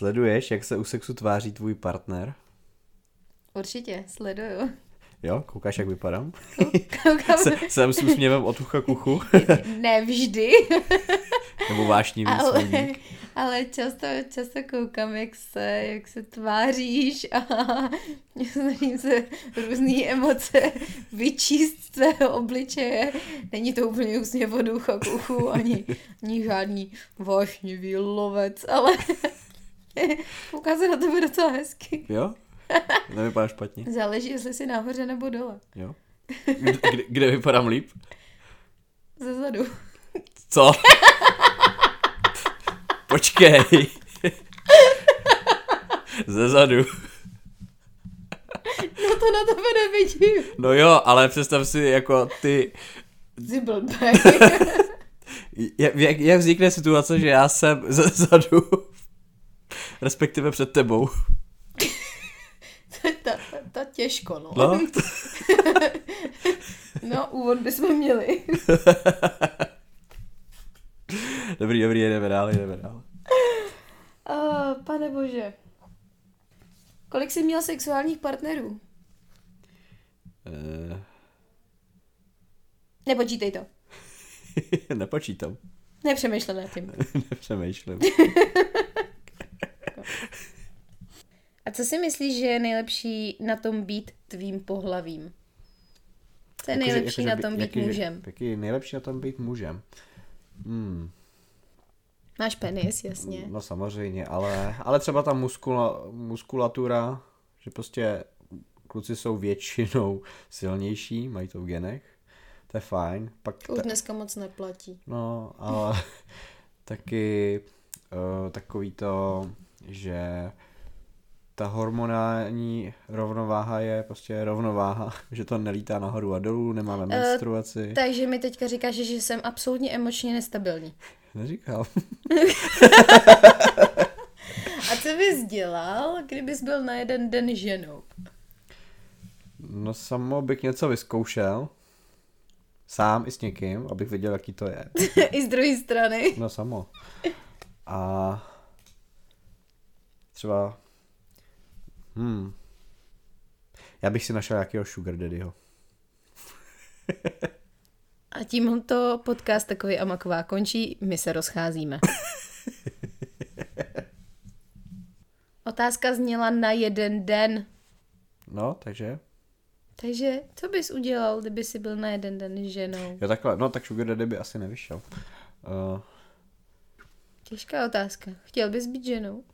Sleduješ, jak se u sexu tváří tvůj partner? Určitě, sleduju. Jo, koukáš, jak vypadám? Koukám. Se, jsem s úsměvem od ucha k uchu? ne vždy, Nebo vášnivý ale, ale často, často koukám, jak se, jak se tváříš a snažím se různé emoce vyčíst z tvého obličeje. Není to úplně úsměv od ucha k uchu, ani, ani žádný vášnivý lovec, ale kouká se na tebe docela hezky. Jo? Nevypadá špatně. Záleží, jestli jsi nahoře nebo dole. Jo? Kde, kde, vypadám líp? Ze zadu. Co? Počkej. Ze zadu. No to na tebe nevidím. No jo, ale představ si jako ty... Jak, jak, jak vznikne situace, že já jsem ze zadu, respektive před tebou. ta, ta, ta těžko, no. No, No, úvod bychom měli. dobrý, dobrý, jdeme dál, jdeme dál. Uh, pane bože. Kolik jsi měl sexuálních partnerů? Uh, Nepočítej to. nepočítám, Nepřemýšlej nad tím. nepřemýšlím. A co si myslíš, že je nejlepší na tom být tvým pohlavím? Co je Jakože- nejlepší jakože na tom být jaký- mužem? Jaký je nejlepší na tom být mužem? Hmm, Máš penis, jasně. no samozřejmě, ale, ale třeba ta muskula, muskulatura, že prostě kluci jsou většinou silnější, mají to v genech, to je fajn. Pak To už dneska moc neplatí. No, ale taky uh, takový to, že ta hormonální rovnováha je prostě rovnováha, že to nelítá nahoru a dolů, nemáme menstruaci. Takže mi teďka říkáš, že jsem absolutně emočně nestabilní. Neříkal. A co bys dělal, kdybys byl na jeden den ženou? No samo bych něco vyzkoušel. Sám i s někým, abych věděl, jaký to je. I z druhé strany. No samo. A třeba... Hmm. Já bych si našel nějakého sugar daddyho. A tímto podcast takový amaková končí, my se rozcházíme. Otázka zněla na jeden den. No, takže... Takže co bys udělal, kdyby jsi byl na jeden den ženou? Jo, takhle, no tak Sugar Daddy by asi nevyšel. Uh, Těžká otázka. Chtěl bys být ženou?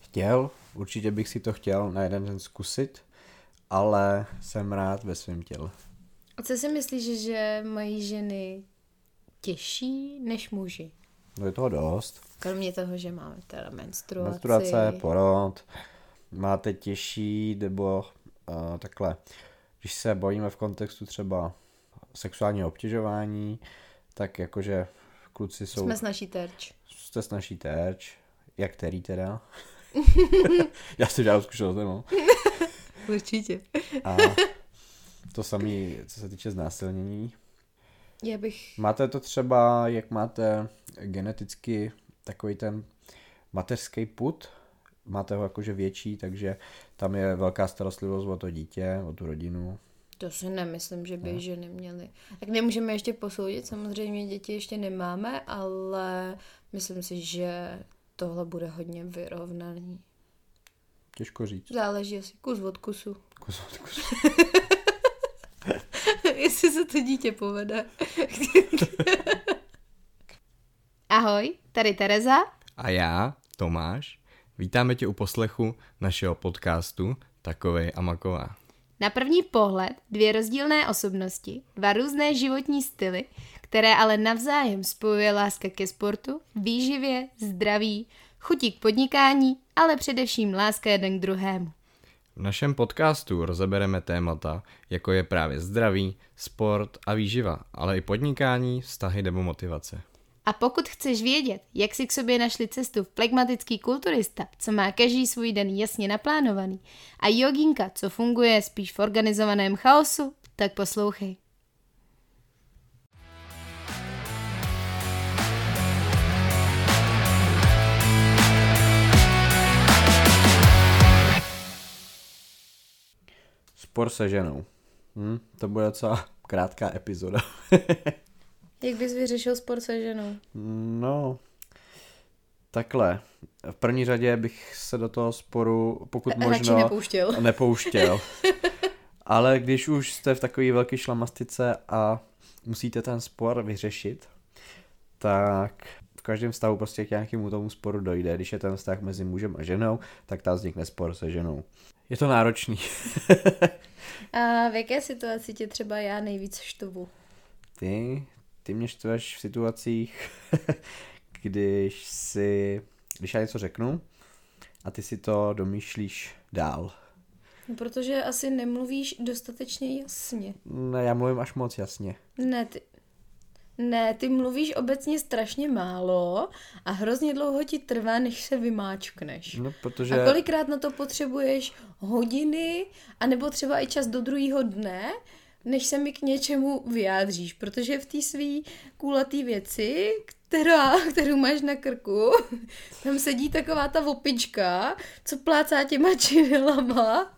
Chtěl, určitě bych si to chtěl na jeden den zkusit, ale jsem rád ve svém těle. A co si myslíš, že mají ženy těžší než muži? No je toho dost. Kromě toho, že máme teda menstruaci. Menstruace, porod, máte těžší, nebo uh, takhle, když se bavíme v kontextu třeba sexuálního obtěžování, tak jakože kluci jsou... Jsme s naší terč. jste s naší terč, jak který teda. Já si žádnou zkušenost nemám. Určitě. A to samé, co se týče znásilnění. Já bych... Máte to třeba, jak máte geneticky takový ten mateřský put, máte ho jakože větší, takže tam je velká starostlivost o to dítě, o tu rodinu. To si nemyslím, že by ženy měly. Tak nemůžeme ještě posoudit, samozřejmě děti ještě nemáme, ale myslím si, že tohle bude hodně vyrovnaný. Těžko říct. Záleží asi kus od kusu. Kus od kusu. Jestli se to dítě povede. Ahoj, tady Tereza. A já, Tomáš, vítáme tě u poslechu našeho podcastu Takovej a maková. Na první pohled dvě rozdílné osobnosti, dva různé životní styly, které ale navzájem spojuje láska ke sportu, výživě, zdraví, chutí k podnikání, ale především láska jeden k druhému. V našem podcastu rozebereme témata, jako je právě zdraví, sport a výživa, ale i podnikání, vztahy nebo motivace. A pokud chceš vědět, jak si k sobě našli cestu v plegmatický kulturista, co má každý svůj den jasně naplánovaný, a joginka, co funguje spíš v organizovaném chaosu, tak poslouchej. Spor se ženou. Hm, to bude docela krátká epizoda. Jak bys vyřešil spor se ženou? No, takhle. V první řadě bych se do toho sporu, pokud Radši možno, nepouštěl. nepouštěl. Ale když už jste v takové velké šlamastice a musíte ten spor vyřešit, tak v každém vztahu prostě k nějakému tomu sporu dojde. Když je ten vztah mezi mužem a ženou, tak tam vznikne spor se ženou. Je to náročný. A v jaké situaci tě třeba já nejvíc štvu? Ty, ty mě štveš v situacích, když si, když já něco řeknu a ty si to domýšlíš dál. No, protože asi nemluvíš dostatečně jasně. Ne, já mluvím až moc jasně. Ne, ty... Ne, ty mluvíš obecně strašně málo a hrozně dlouho ti trvá, než se vymáčkneš. No, protože... A kolikrát na to potřebuješ hodiny, anebo třeba i čas do druhého dne, než se mi k něčemu vyjádříš, protože v té svý kulatý věci, která, kterou máš na krku, tam sedí taková ta opička, co plácá těma čivilama.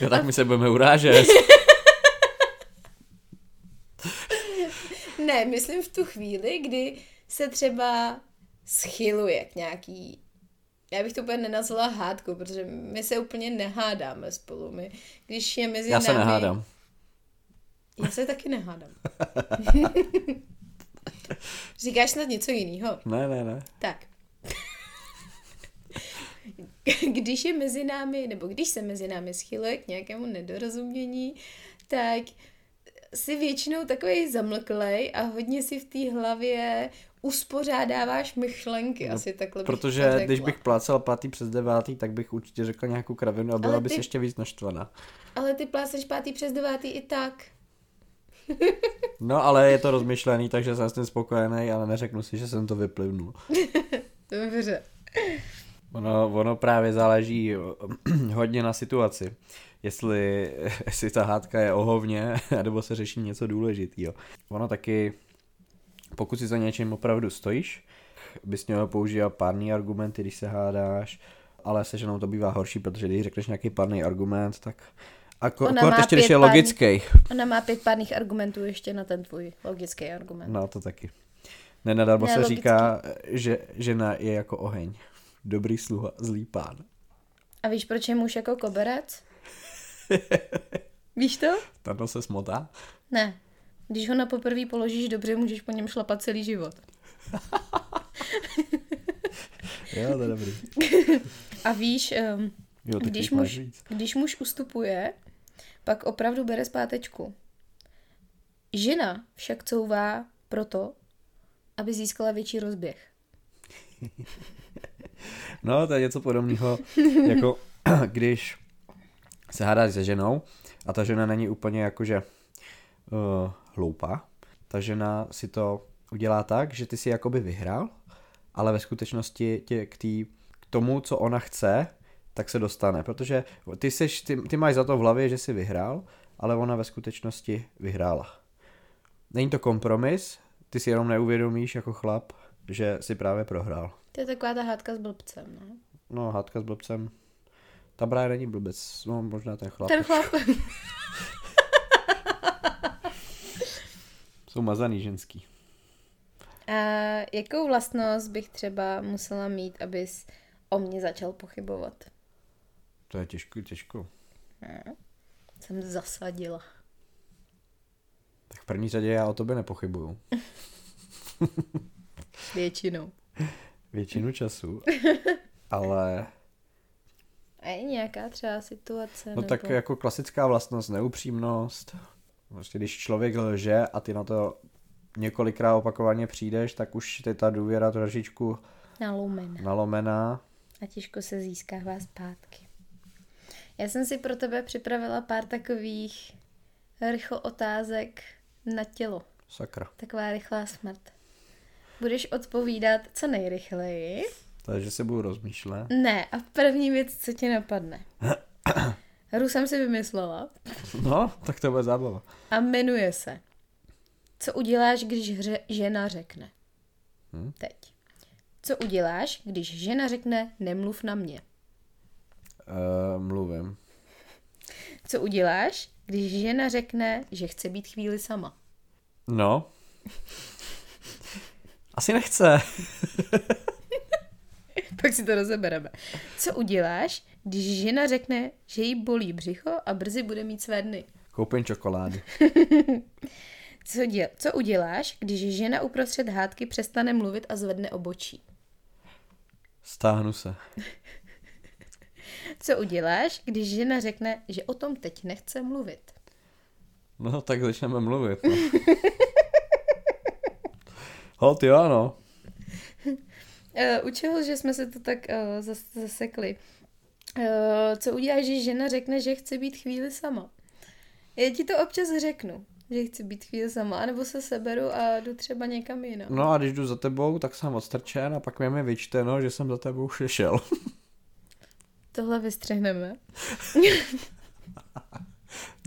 Jo, tak my se budeme urážet. Ne, myslím v tu chvíli, kdy se třeba schyluje k nějaký já bych to úplně nenazvala hádku, protože my se úplně nehádáme spolu. My, když je mezi Já námi... se nehádám. Já se taky nehádám. Říkáš snad něco jiného. Ne, ne, ne. Tak. když je mezi námi, nebo když se mezi námi schyluje k nějakému nedorozumění, tak si většinou takový zamlklej a hodně si v té hlavě uspořádáváš myšlenky, no, asi takhle bych to Protože řekla. když bych plácal pátý přes devátý, tak bych určitě řekl nějakou kravinu a byla Ale bys ty- ještě víc naštvaná. Ale ty pláceš pátý přes devátý i tak. No, ale je to rozmyšlený, takže jsem s tím spokojený, ale neřeknu si, že jsem to vyplivnul. Dobře. Ono, ono právě záleží hodně na situaci. Jestli, jestli ta hádka je o hovně, nebo se řeší něco důležitého. Ono taky, pokud si za něčím opravdu stojíš, bys měl používat párný argumenty, když se hádáš, ale se ženou to bývá horší, protože když řekneš nějaký párný argument, tak a ko- Ona má ještě, když je logický. Ona má pět pádných argumentů ještě na ten tvůj logický argument. No, to taky. Nenadarmo Ne, se logicky. říká, že žena je jako oheň. Dobrý sluha, zlý pán. A víš, proč je muž jako koberec? Víš to? Tato se smotá. Ne. Když ho na poprvé položíš dobře, můžeš po něm šlapat celý život. Jo, to je dobrý. A víš, um, Jo, když, muž, když muž ustupuje, pak opravdu bere zpátečku. Žena však couvá proto, aby získala větší rozběh. No, to je něco podobného, jako když se hádáš se ženou a ta žena není úplně jakože uh, hloupá. Ta žena si to udělá tak, že ty si jakoby vyhrál, ale ve skutečnosti tě k, tý, k tomu, co ona chce, tak se dostane, protože ty, seš, ty, ty máš za to v hlavě, že jsi vyhrál, ale ona ve skutečnosti vyhrála. Není to kompromis, ty si jenom neuvědomíš jako chlap, že si právě prohrál. To je taková ta hádka s blbcem, no. No, hádka s blbcem. Ta právě není blbec, no možná ten chlap. Ten chlap, Jsou mazaný ženský. A jakou vlastnost bych třeba musela mít, abys o mě začal pochybovat? To je těžko, těžko. Jsem zasadila. Tak v první řadě já o tobě nepochybuju. Většinou. Většinu času. Ale, A je nějaká třeba situace? no nebo... tak jako klasická vlastnost, neupřímnost. Prostě když člověk lže a ty na to několikrát opakovaně přijdeš, tak už je ta důvěra trošičku Nalumen. nalomená. A těžko se získává zpátky. Já jsem si pro tebe připravila pár takových rychlo otázek na tělo. Sakra. Taková rychlá smrt. Budeš odpovídat co nejrychleji. Takže se budu rozmýšlet. Ne, a první věc, co ti napadne. Hru jsem si vymyslela No, tak to bude zábava. a jmenuje se Co uděláš, když hře, žena řekne? Hm? Teď. Co uděláš, když žena řekne nemluv na mě? Uh, mluvím. Co uděláš, když žena řekne, že chce být chvíli sama? No. Asi nechce. Pak si to rozebereme. Co uděláš, když žena řekne, že jí bolí břicho a brzy bude mít své dny? Koupím čokolády. Co, děl, co uděláš, když žena uprostřed hádky přestane mluvit a zvedne obočí? Stáhnu se. Co uděláš, když žena řekne, že o tom teď nechce mluvit? No, tak začneme mluvit. No. Hot, jo, no. Uh, u čeho, že jsme se to tak uh, zas, zasekli? Uh, co uděláš, když žena řekne, že chce být chvíli sama? Já ti to občas řeknu, že chci být chvíli sama, nebo se seberu a jdu třeba někam jinam. No a když jdu za tebou, tak jsem odstrčen a pak mi vyčteno, že jsem za tebou už šel. Tohle vystřihneme.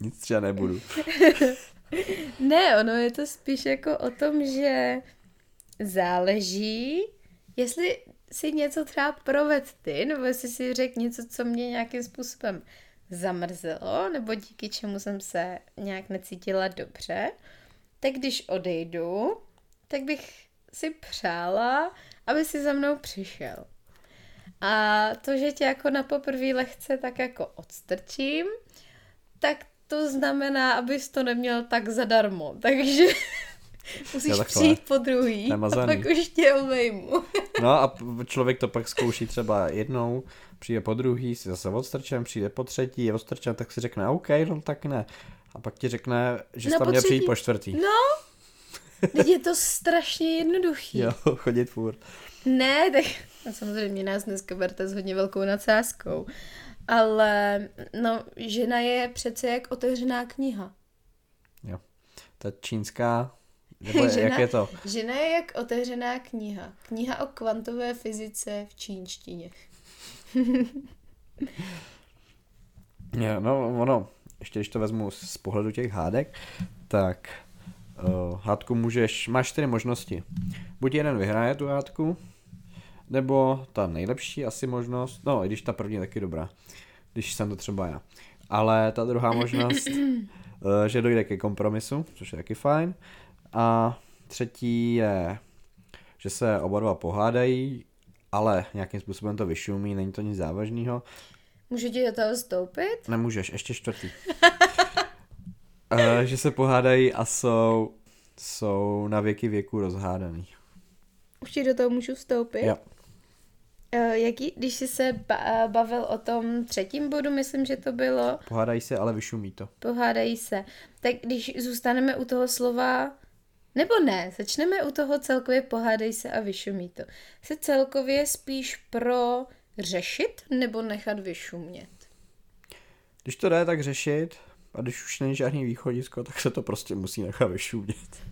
Nic třeba nebudu. ne, ono je to spíš jako o tom, že záleží, jestli si něco třeba proved ty, nebo jestli si řekl něco, co mě nějakým způsobem zamrzelo, nebo díky čemu jsem se nějak necítila dobře, tak když odejdu, tak bych si přála, aby si za mnou přišel. A to, že tě jako na poprvé lehce tak jako odstrčím, tak to znamená, abys to neměl tak zadarmo. Takže musíš takhle. přijít po druhý a Nemazaný. pak už tě obejmu. No a člověk to pak zkouší třeba jednou, přijde po druhý, si zase odstrčen, přijde po třetí, je odstrčen, tak si řekne OK, no tak ne. A pak ti řekne, že No, tam měl přijít po čtvrtý. No, teď je to strašně jednoduchý. Jo, chodit furt. Ne, tak no, samozřejmě nás dneska berte s hodně velkou nadsázkou. Ale no, žena je přece jak otevřená kniha. Jo. Ta čínská, nebo Žena- jak je to? Žena je jak otevřená kniha. Kniha o kvantové fyzice v čínštině. Jo, no ono, ještě když to vezmu z z pohledu těch hádek, tak uh, hádku můžeš, máš čtyři možnosti. Buď jeden vyhraje tu hádku, nebo ta nejlepší asi možnost, no i když ta první je taky dobrá, když jsem to třeba já. Ale ta druhá možnost, uh, že dojde ke kompromisu, což je taky fajn. A třetí je, že se oba dva pohádají, ale nějakým způsobem to vyšumí, není to nic závažného. Můžu ti do toho vstoupit? Nemůžeš, ještě čtvrtý. uh, že se pohádají a jsou, jsou na věky věku rozhádaný. Už ti do toho můžu vstoupit? Jo. Uh, jaký, když jsi se ba- bavil o tom třetím bodu, myslím, že to bylo, Pohádají se, ale vyšumí to. pohádají se. Tak když zůstaneme u toho slova, nebo ne, začneme u toho celkově pohádej se a vyšumí to. Se celkově spíš pro řešit nebo nechat vyšumět? Když to jde, tak řešit. A když už není žádný východisko, tak se to prostě musí nechat vyšumět.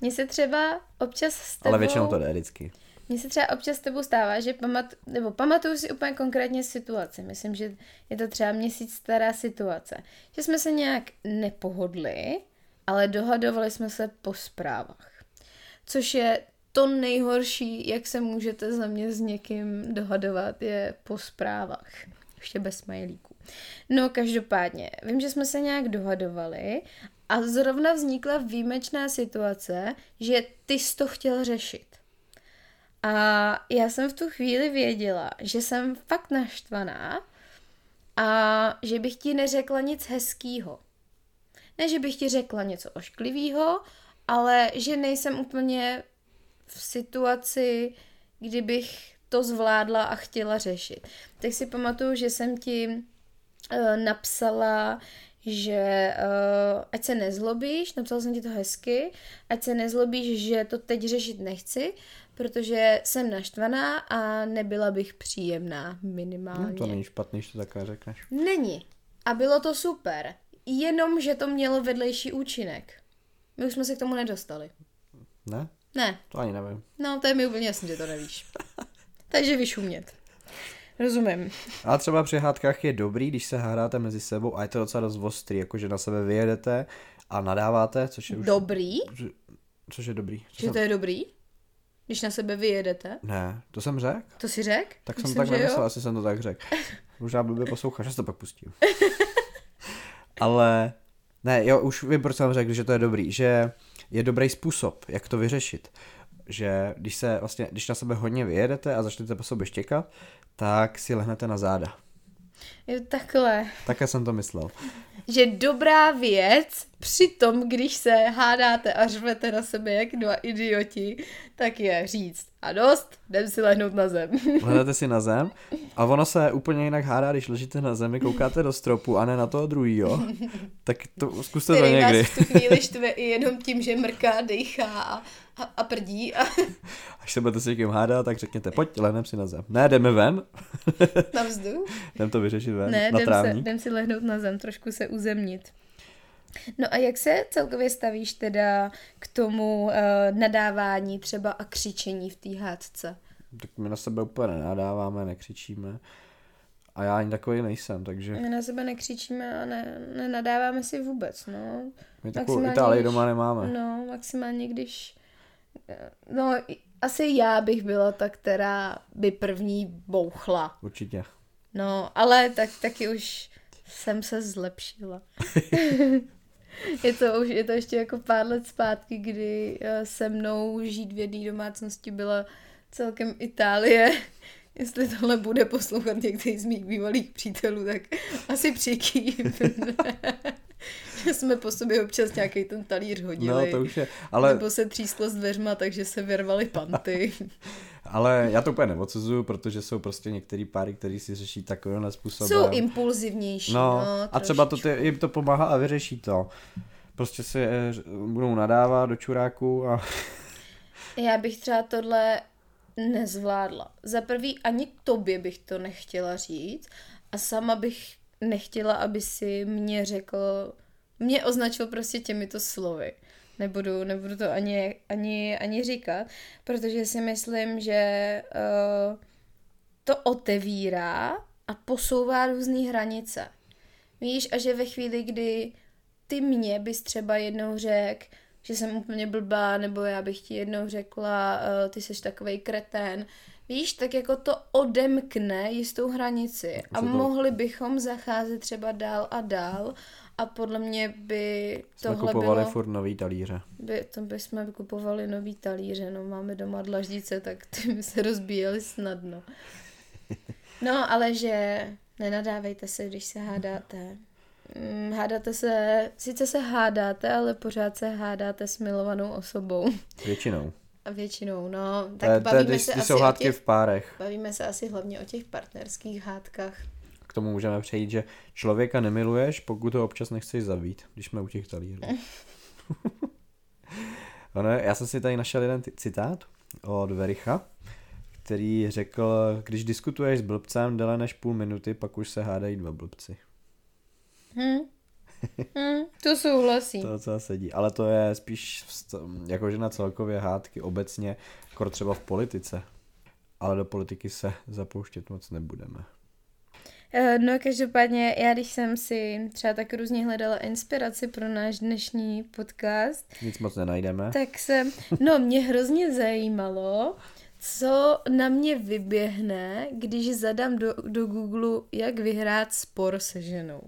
Mně se třeba občas s tebou... Ale většinou to jde vždycky. Mně se třeba občas s tebou stává, že pamat, nebo pamatuju si úplně konkrétně situaci. Myslím, že je to třeba měsíc stará situace. Že jsme se nějak nepohodli, ale dohadovali jsme se po zprávách. Což je to nejhorší, jak se můžete za mě s někým dohadovat, je po zprávách. Ještě bez smajlíků. No, každopádně, vím, že jsme se nějak dohadovali a zrovna vznikla výjimečná situace, že ty jsi to chtěl řešit. A já jsem v tu chvíli věděla, že jsem fakt naštvaná a že bych ti neřekla nic hezkýho. Ne, že bych ti řekla něco ošklivého, ale že nejsem úplně v situaci, kdy bych to zvládla a chtěla řešit. Tak si pamatuju, že jsem ti uh, napsala, že uh, ať se nezlobíš, napsala jsem ti to hezky, ať se nezlobíš, že to teď řešit nechci, protože jsem naštvaná a nebyla bych příjemná minimálně. No, to není špatný, že to takhle řekneš. Není. A bylo to super. Jenom, že to mělo vedlejší účinek. My už jsme se k tomu nedostali. Ne? Ne, To ani nevím. no to je mi úplně jasný, že to nevíš. Takže vyšumět. Rozumím. A třeba při hádkách je dobrý, když se hádáte mezi sebou a je to docela dost ostrý, jakože na sebe vyjedete a nadáváte, což je už... Dobrý? Což je dobrý. Co Že jsem... to je dobrý? Když na sebe vyjedete? Ne, to jsem řekl? To si řek? Tak jsem Myslím, tak že jo. nemyslel, asi jsem to tak řekl. Možná blbě posloucháš, já to pak pustím. Ale ne, jo, už vím, proč jsem řekl, že to je dobrý, že je dobrý způsob, jak to vyřešit. Že když se vlastně, když na sebe hodně vyjedete a začnete po sobě štěkat, tak si lehnete na záda. Jo, takhle. Také jsem to myslel. Že dobrá věc, přitom, když se hádáte a řvete na sebe jak dva idioti, tak je říct a dost, jdem si lehnout na zem. Hledáte si na zem a ono se úplně jinak hádá, když ležíte na zemi, koukáte do stropu a ne na toho druhýho. Tak to, zkuste to Který někdy. vás v tu chvíli štve i jenom tím, že mrká, dejchá a, a, a prdí. A Až se budete s někým hádat, tak řekněte, pojď, lehnem si na zem. Ne, jdeme ven, na vzduch. jdem to vyřešit ven, Ne, na jdem, se, jdem si lehnout na zem, trošku se uzemnit. No a jak se celkově stavíš teda k tomu uh, nadávání třeba a křičení v té hádce? Tak my na sebe úplně nenadáváme, nekřičíme. A já ani takový nejsem, takže My na sebe nekřičíme a ne, nenadáváme si vůbec, no. my takovou maximálně Itálii když- doma nemáme. No, maximálně když... No, asi já bych byla ta, která by první bouchla. Určitě. No, ale tak taky už jsem se zlepšila. je, to už, je to ještě jako pár let zpátky, kdy eh, se mnou žít v jedné domácnosti byla celkem Itálie. Jestli tohle bude poslouchat některý z mých bývalých přítelů, tak asi přikým. jsme po sobě občas nějaký ten talíř hodili. No to už je, ale, Nebo se třísklo s dveřma, takže se vyrvaly panty. ale já to úplně neodsuzuju, protože jsou prostě některý páry, který si řeší takovýmhle způsobem. Jsou impulzivnější. No, No, a třeba to ty, jim to pomáhá a vyřeší to. Prostě si eh, budou nadávat do čuráku a Já bych třeba tohle nezvládla. Za prvý ani tobě bych to nechtěla říct a sama bych nechtěla, aby si mě řekl, mě označil prostě těmito slovy. Nebudu, nebudu to ani, ani, ani říkat, protože si myslím, že uh, to otevírá a posouvá různé hranice. Víš, a že ve chvíli, kdy ty mě bys třeba jednou řekl, že jsem úplně blbá, nebo já bych ti jednou řekla, uh, ty jsi takovej kretén, víš, tak jako to odemkne jistou hranici a Se to- mohli bychom zacházet třeba dál a dál a podle mě by jsme tohle kupovali bylo... furt nový talíře. By, to bychom kupovali nový talíře, no máme doma dlaždice, tak ty by se rozbíjely snadno. No, ale že nenadávejte se, když se hádáte. Mm, Hádáte se, sice se hádáte, ale pořád se hádáte s milovanou osobou. Většinou. A většinou, no. Tak to bavíme když, se asi jsou o hádky těch, v párech. bavíme se asi hlavně o těch partnerských hádkách. K tomu můžeme přejít, že člověka nemiluješ, pokud ho občas nechceš zabít, když jsme u těch talířů. ono, já jsem si tady našel jeden citát od Vericha, který řekl, když diskutuješ s blbcem déle než půl minuty, pak už se hádají dva blbci. Hm? Hm, to souhlasím. To docela sedí, ale to je spíš jakože na celkově hádky obecně, jako třeba v politice. Ale do politiky se zapouštět moc nebudeme. Eh, No každopádně, já když jsem si třeba tak různě hledala inspiraci pro náš dnešní podcast, Nic moc nenajdeme. tak jsem, no mě hrozně zajímalo, co na mě vyběhne, když zadám do, do Google, jak vyhrát spor se ženou.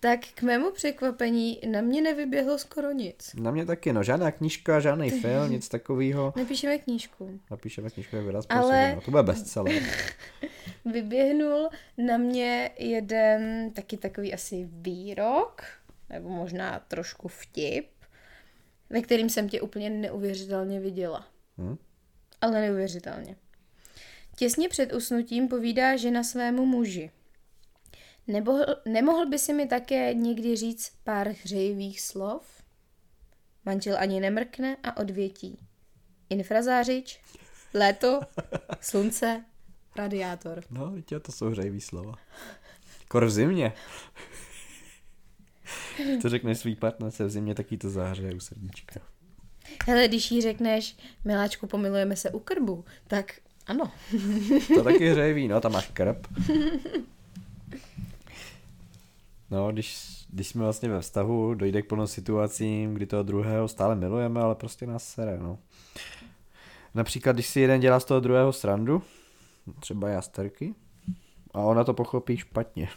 Tak k mému překvapení na mě nevyběhlo skoro nic. Na mě taky, no žádná knížka, žádný film, nic takového. Napíšeme knížku. Napíšeme knížku, jak vydat Ale- no, To bude bestseller. Vyběhnul na mě jeden taky takový asi výrok, nebo možná trošku vtip, ve kterým jsem tě úplně neuvěřitelně viděla. Hm? Ale neuvěřitelně. Těsně před usnutím povídá žena svému muži. Nebo, nemohl by si mi také někdy říct pár hřejivých slov? Manžel ani nemrkne a odvětí. Infrazářič, léto, slunce, radiátor. No, tě, to jsou hřejivý slova. Kor v zimě. to řekneš svý partnerce v zimě, taky to zahřeje u srdíčka. Hele, když jí řekneš, miláčku, pomilujeme se u krbu, tak ano. To taky hřejivý, no, tam máš krb. No, když, když jsme vlastně ve vztahu, dojde k plno situacím, kdy toho druhého stále milujeme, ale prostě nás sere, no. Například, když si jeden dělá z toho druhého srandu, třeba já z terky, A ona to pochopí špatně.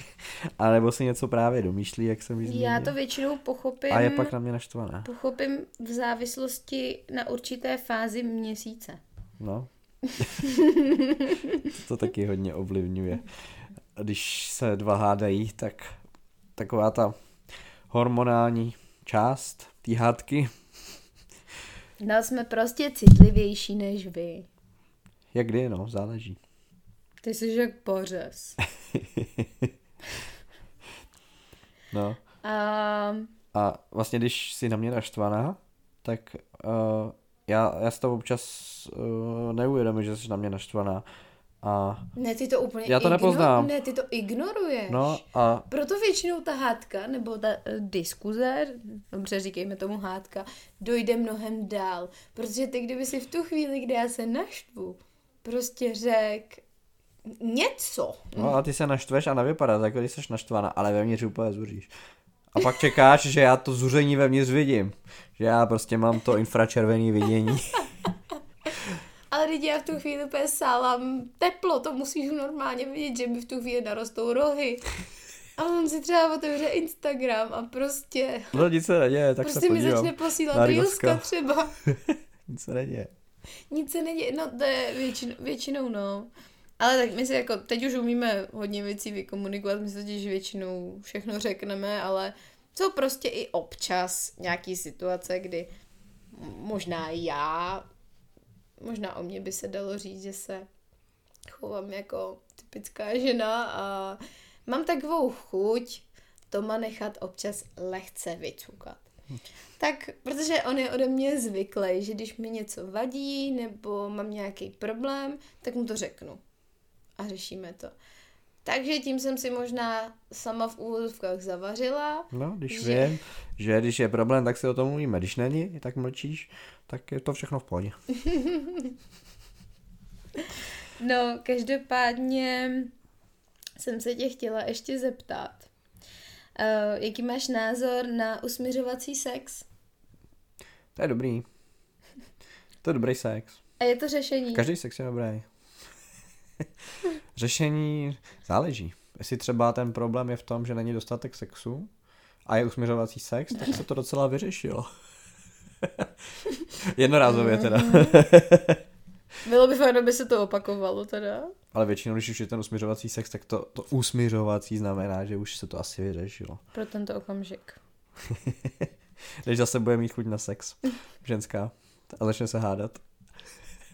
a nebo si něco právě domýšlí, jak jsem ji Já to většinou pochopím, A je pak na mě naštvaná. pochopím v závislosti na určité fázi měsíce. No. to taky hodně ovlivňuje. Když se dva hádají, tak taková ta hormonální část té hádky, No jsme prostě citlivější než vy. jak kdy, no, záleží. Ty jsi jak pořez. No. A A vlastně, když jsi na mě naštvaná, tak uh, já, já si to občas uh, neuvědomím, že jsi na mě naštvaná. A ne, ty to úplně Já to nepoznám. Ne, ty to ignoruješ. no a Proto většinou ta hádka, nebo ta uh, diskuze, dobře říkejme tomu hádka, dojde mnohem dál. Protože ty, kdyby si v tu chvíli, kdy já se naštvu, prostě řek něco. No a ty se naštveš a nevypadá, jako když jsi naštvaná, ale vevnitř úplně zuříš. A pak čekáš, že já to zuření vevnitř vidím. Že já prostě mám to infračervený vidění. Teď já v tu chvíli úplně sálám teplo, to musíš normálně vidět, že mi v tu chvíli narostou rohy. A on si třeba otevře Instagram a prostě, No nic se neděje, tak prostě se mi podívám. začne posílat reelska Reelska. třeba. Nic se neděje. Nic se neděje, no to je většinou, většinou no. Ale tak my si jako, teď už umíme hodně věcí vykomunikovat, my si totiž většinou všechno řekneme, ale jsou prostě i občas nějaký situace, kdy možná já, možná o mě by se dalo říct, že se chovám jako typická žena a mám takovou chuť Toma nechat občas lehce vycukat. Tak, protože on je ode mě zvyklý, že když mi něco vadí nebo mám nějaký problém, tak mu to řeknu. A řešíme to. Takže tím jsem si možná sama v úvodovkách zavařila. No, když Že- vím, že když je problém, tak si o tom mluvíme. Když není, tak mlčíš, tak je to všechno v pohodě. No, každopádně jsem se tě chtěla ještě zeptat. Uh, jaký máš názor na usměřovací sex? To je dobrý. To je dobrý sex. A je to řešení? Každý sex je dobrý. Řešení záleží. Jestli třeba ten problém je v tom, že není dostatek sexu a je usměřovací sex, tak se to docela vyřešilo. Jednorázově teda. Bylo by fajn, aby se to opakovalo teda. Ale většinou, když už je ten usměřovací sex, tak to, to usměřovací znamená, že už se to asi vyřešilo. Pro tento okamžik. Když zase bude mít chuť na sex, ženská, a začne se hádat,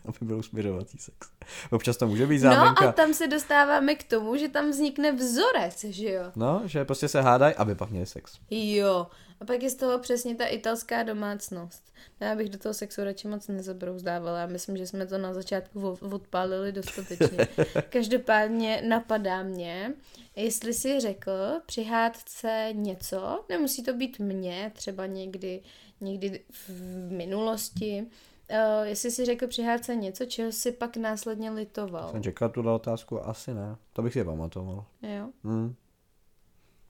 aby byl usměřovací sex. Občas to může být záminka. No a tam se dostáváme k tomu, že tam vznikne vzorec, že jo? No, že prostě se hádají, aby pak měli sex. Jo. A pak je z toho přesně ta italská domácnost. No, Já bych do toho sexu radši moc nezabrouzdávala. Já myslím, že jsme to na začátku odpálili dostatečně. Každopádně napadá mě, jestli si řekl při hádce něco, nemusí to být mě, třeba někdy, někdy v minulosti, uh, jestli si řekl při hádce něco, čeho si pak následně litoval. Jsem čekal tuhle otázku, asi ne. To bych si pamatoval. Jo? Hm.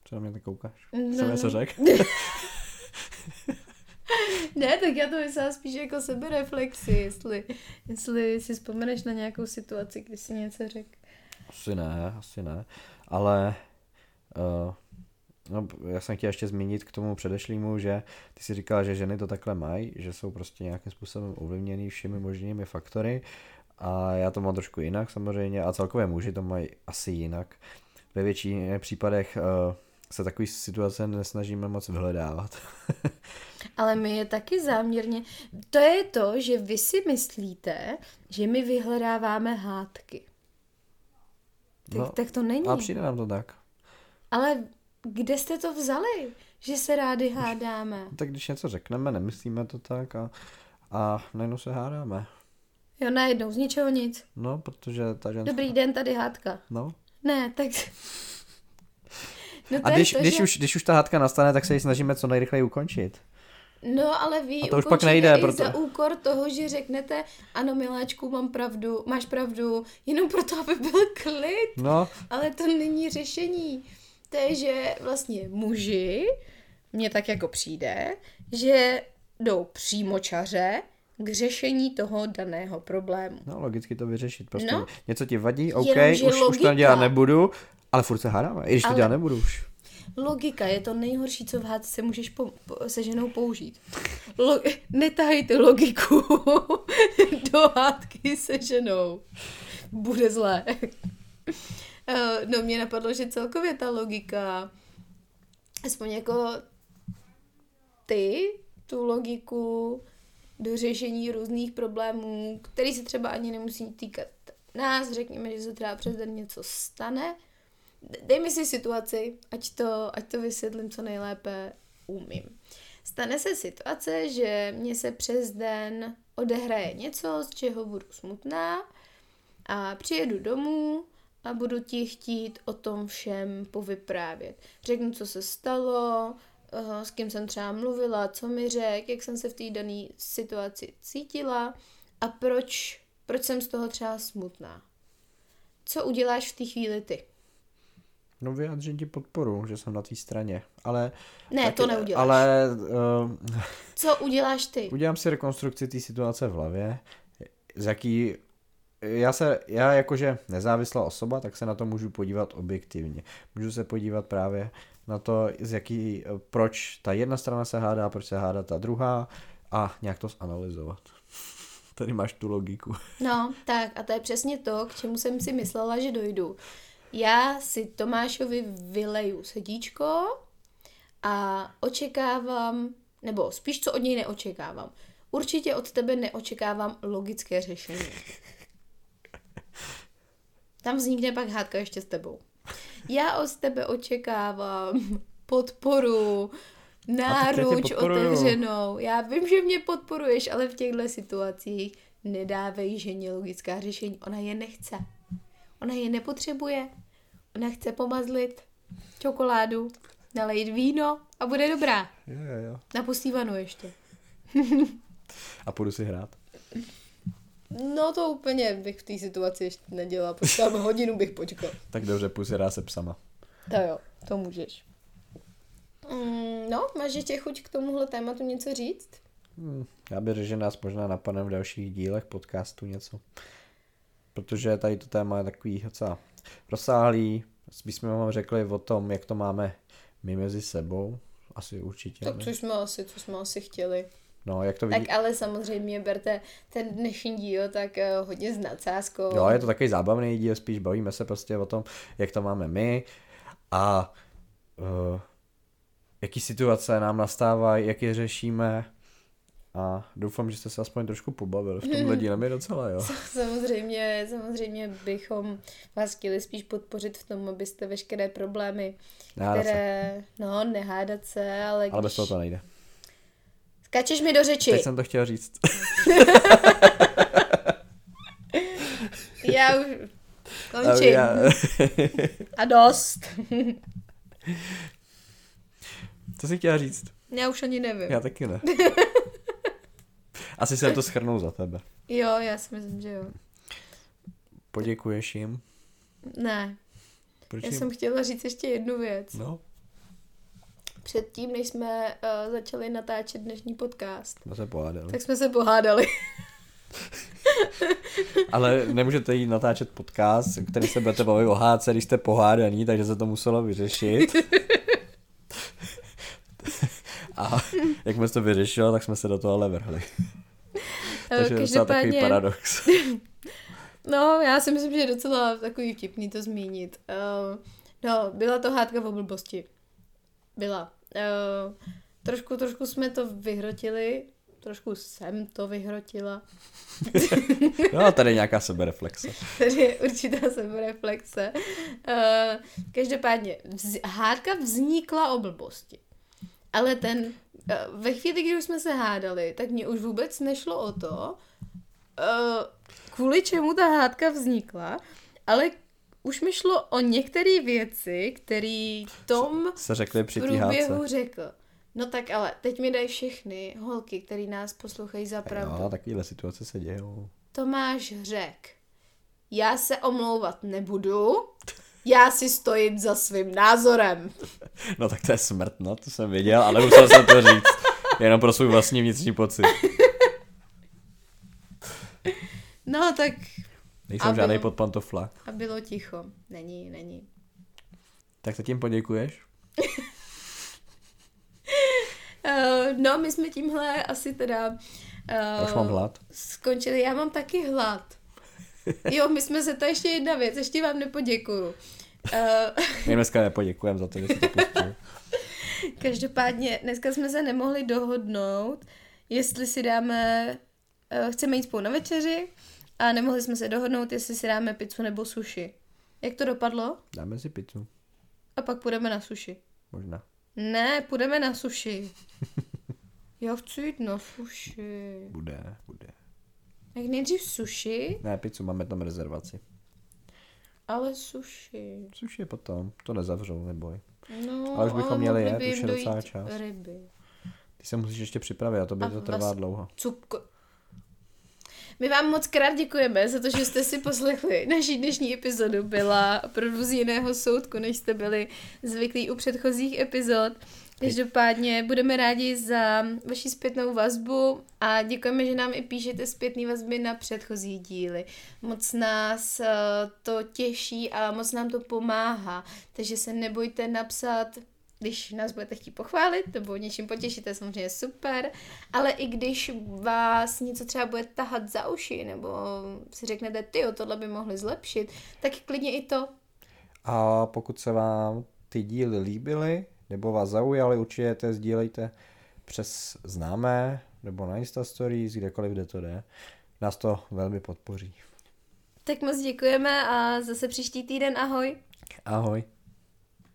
Co na mě tak koukáš? No, Jsem něco no. řekl? Ne, tak já to myslela spíš jako sebereflexi, jestli, jestli si vzpomeneš na nějakou situaci, kdy jsi něco řekl. Asi ne, asi ne. Ale uh, no, já jsem chtěl ještě zmínit k tomu předešlému, že ty si říkal, že ženy to takhle mají, že jsou prostě nějakým způsobem ovlivněný všemi možnými faktory a já to mám trošku jinak samozřejmě a celkově muži to mají asi jinak. Ve většině případech uh, se takový situace nesnažíme moc vyhledávat. Ale my je taky záměrně... To je to, že vy si myslíte, že my vyhledáváme hádky. Tak, No, tak to není. a přijde nám to tak. Ale kde jste to vzali, že se rádi hádáme? Tak když něco řekneme, nemyslíme to tak a, a najednou se hádáme. Jo, najednou, z ničeho nic. No, protože ta ženská... Dobrý den, tady hádka. No. Ne, tak... No A když, to, když, že... už, když už ta hádka nastane, tak se ji snažíme co nejrychleji ukončit. No, ale vy A to už pak nejde, i proto- za úkor toho, že řeknete, ano, miláčku, mám pravdu, máš pravdu, jenom proto, aby byl klid. No, Ale to není řešení. To je, že vlastně muži, mně tak jako přijde, že jdou přímočaře k řešení toho daného problému. No, logicky to vyřešit. Prostě No. něco ti vadí, OK, už, už to logika- dělat nebudu, ale furt se hádáme, i když to Ale- dělat nebudu už. Logika je to nejhorší, co v hádce můžeš po, po, se ženou použít. Lo, netahejte logiku do hádky se ženou. Bude zlé. Eh, No mě napadlo, že celkově ta logika, aspoň jako ty, tu logiku do řešení různých problémů, který se třeba ani nemusí týkat nás, řekněme, že se třeba přes den něco stane, dej mi si situaci, ať to, ať to vysvětlím co nejlépe umím. Stane se situace, že mě se přes den odehraje něco, z čeho budu smutná a přijedu domů a budu ti chtít o tom všem povyprávět. Řeknu, co se stalo, eh, s kým jsem třeba mluvila, co mi řek, jak jsem se v té dané situaci cítila a proč, proč jsem z toho třeba smutná. Co uděláš v té chvíli ty? No vyjádřím ti podporu, že jsem na té straně, ale... Ne, to neuděláš. Ale uh, Co uděláš ty? udělám si rekonstrukci té situace v hlavě, z jaký... Já se, já jakože nezávislá osoba, tak se na to můžu podívat objektivně. Můžu se podívat právě na to, z jaký, proč ta jedna strana se hádá, proč se hádá ta druhá a nějak to zanalizovat. Tady máš tu logiku. No, tak a to je přesně to, k čemu jsem si myslela, že dojdu. Já si Tomášovi vyleju sedíčko a očekávám, nebo spíš co od něj neočekávám. Určitě od tebe neočekávám logické řešení. Tam vznikne pak hádka ještě s tebou. Já od tebe očekávám podporu, náruč otevřenou. Já vím, že mě podporuješ, ale v těchto situacích nedávej ženě logická řešení. Ona je nechce. Ona je nepotřebuje. Ona chce pomazlit čokoládu, nalejt víno a bude dobrá. Jo, jo, jo. Vanu ještě. A půjdu si hrát. No to úplně bych v té situaci ještě nedělala. Počkám hodinu bych počkal. Tak dobře, půjdu si hrát se psama. To jo, to můžeš. Mm, no, máš ještě chuť k tomuhle tématu něco říct? Hmm, já bych řekl, že nás možná napadne v dalších dílech podcastu něco. Protože tady to téma je takový docela rozsáhlý. Bychom vám řekli o tom, jak to máme my mezi sebou. Asi určitě. Tak ne? což jsme asi, co jsme asi chtěli. No, jak to vidí... Tak ale samozřejmě berte ten dnešní díl tak uh, hodně s nadsázkou. Jo, je to takový zábavný díl, spíš bavíme se prostě o tom, jak to máme my a uh, jaký situace nám nastávají, jak je řešíme a doufám, že jste se aspoň trošku pobavili v tomhle díle mi docela, jo. Samozřejmě, samozřejmě bychom vás chtěli spíš podpořit v tom, abyste veškeré problémy, Nehádat se. které, no, nehádat se, ale, Ale bez když... toho to nejde. Skáčeš mi do řeči. Teď jsem to chtěl říct. Já už končím. Já- A dost. Co jsi chtěla říct? Já už ani nevím. Já taky ne. Asi jsem to schrnul za tebe. Jo, já si myslím, že jo. Poděkuješ jim? Ne, Proč já jim? jsem chtěla říct ještě jednu věc. No, Předtím, než jsme uh, začali natáčet dnešní podcast, jsme se pohádali. tak jsme se pohádali. Ale nemůžete jít natáčet podcast, který se budete bavit o HC, když jste pohádaný, takže se to muselo vyřešit. A jak jsme to vyřešili, tak jsme se do toho ale vrhli. Takže je docela takový paradox. No, já si myslím, že je docela takový vtipný to zmínit. Uh, no, byla to hádka v blbosti. Byla. Uh, trošku, trošku jsme to vyhrotili, trošku jsem to vyhrotila. No, tady je nějaká sebereflexe. Tady je určitá sebereflexe. Uh, každopádně, vz, hádka vznikla o blbosti. Ale ten, uh, ve chvíli, kdy už jsme se hádali, tak mě už vůbec nešlo o to, uh, kvůli čemu ta hádka vznikla, ale už mi šlo o některé věci, které Tom Se řekli při v průběhu řekl. No tak ale, teď mi dají všechny holky, které nás poslouchají za pravdu. Jo, takovéhle situace se dějou. Tomáš řek, já se omlouvat nebudu, já si stojím za svým názorem. No tak to je smrt, no, to jsem věděl, ale musel jsem to říct. Jenom pro svůj vlastní vnitřní pocit. No tak Nejsem A žádný bylo- podpantofla. a bylo ticho. Není, není. Tak se tím poděkuješ? Uh, no, my jsme tímhle asi teda uh, už mám hlad. skončili. Já mám taky hlad. Jo, my jsme se, to ještě jedna věc, ještě vám nepoděkuju. Uh, My dneska nepoděkujeme za to, že jsi to pustil. každopádně, dneska jsme se nemohli dohodnout, jestli si dáme, uh, chceme jít spolu na večeři a nemohli jsme se dohodnout, jestli si dáme pizzu nebo sushi. Jak to dopadlo? Dáme si pizzu. A pak půjdeme na sushi. Možná. Ne, půjdeme na sushi. Já chci jít na sushi. Bude, bude. Jak nejdřív sushi, Ne, pizzu máme tam rezervaci. ale sushi. Což je potom, to nezavřou, neboj. No, Ale už bychom ale měli jet, by už je docela čas. Ryby. Ty se musíš ještě připravit a to by A to trvá vás- dlouho. Cukr. My vám moc krát děkujeme za to, že jste si poslechli. Naší dnešní epizodu byla opravdu z jiného soudku, než jste byli zvyklí u předchozích epizod. Každopádně budeme rádi za vaši zpětnou vazbu a děkujeme, že nám i píšete zpětné vazby na předchozí díly. Moc nás eh, to těší a moc nám to pomáhá, takže se nebojte napsat když nás budete chtít pochválit nebo něčím potěšit, to je samozřejmě super, ale i když vás něco třeba bude tahat za uši, nebo si řeknete, ty tohle by mohli zlepšit, tak klidně i to. A pokud se vám ty díly líbily, nebo vás zaujaly, určitě to sdílejte přes známé, nebo na Insta Stories, kdekoliv, kde to jde. Nás to velmi podpoří. Tak moc děkujeme a zase příští týden ahoj. Ahoj.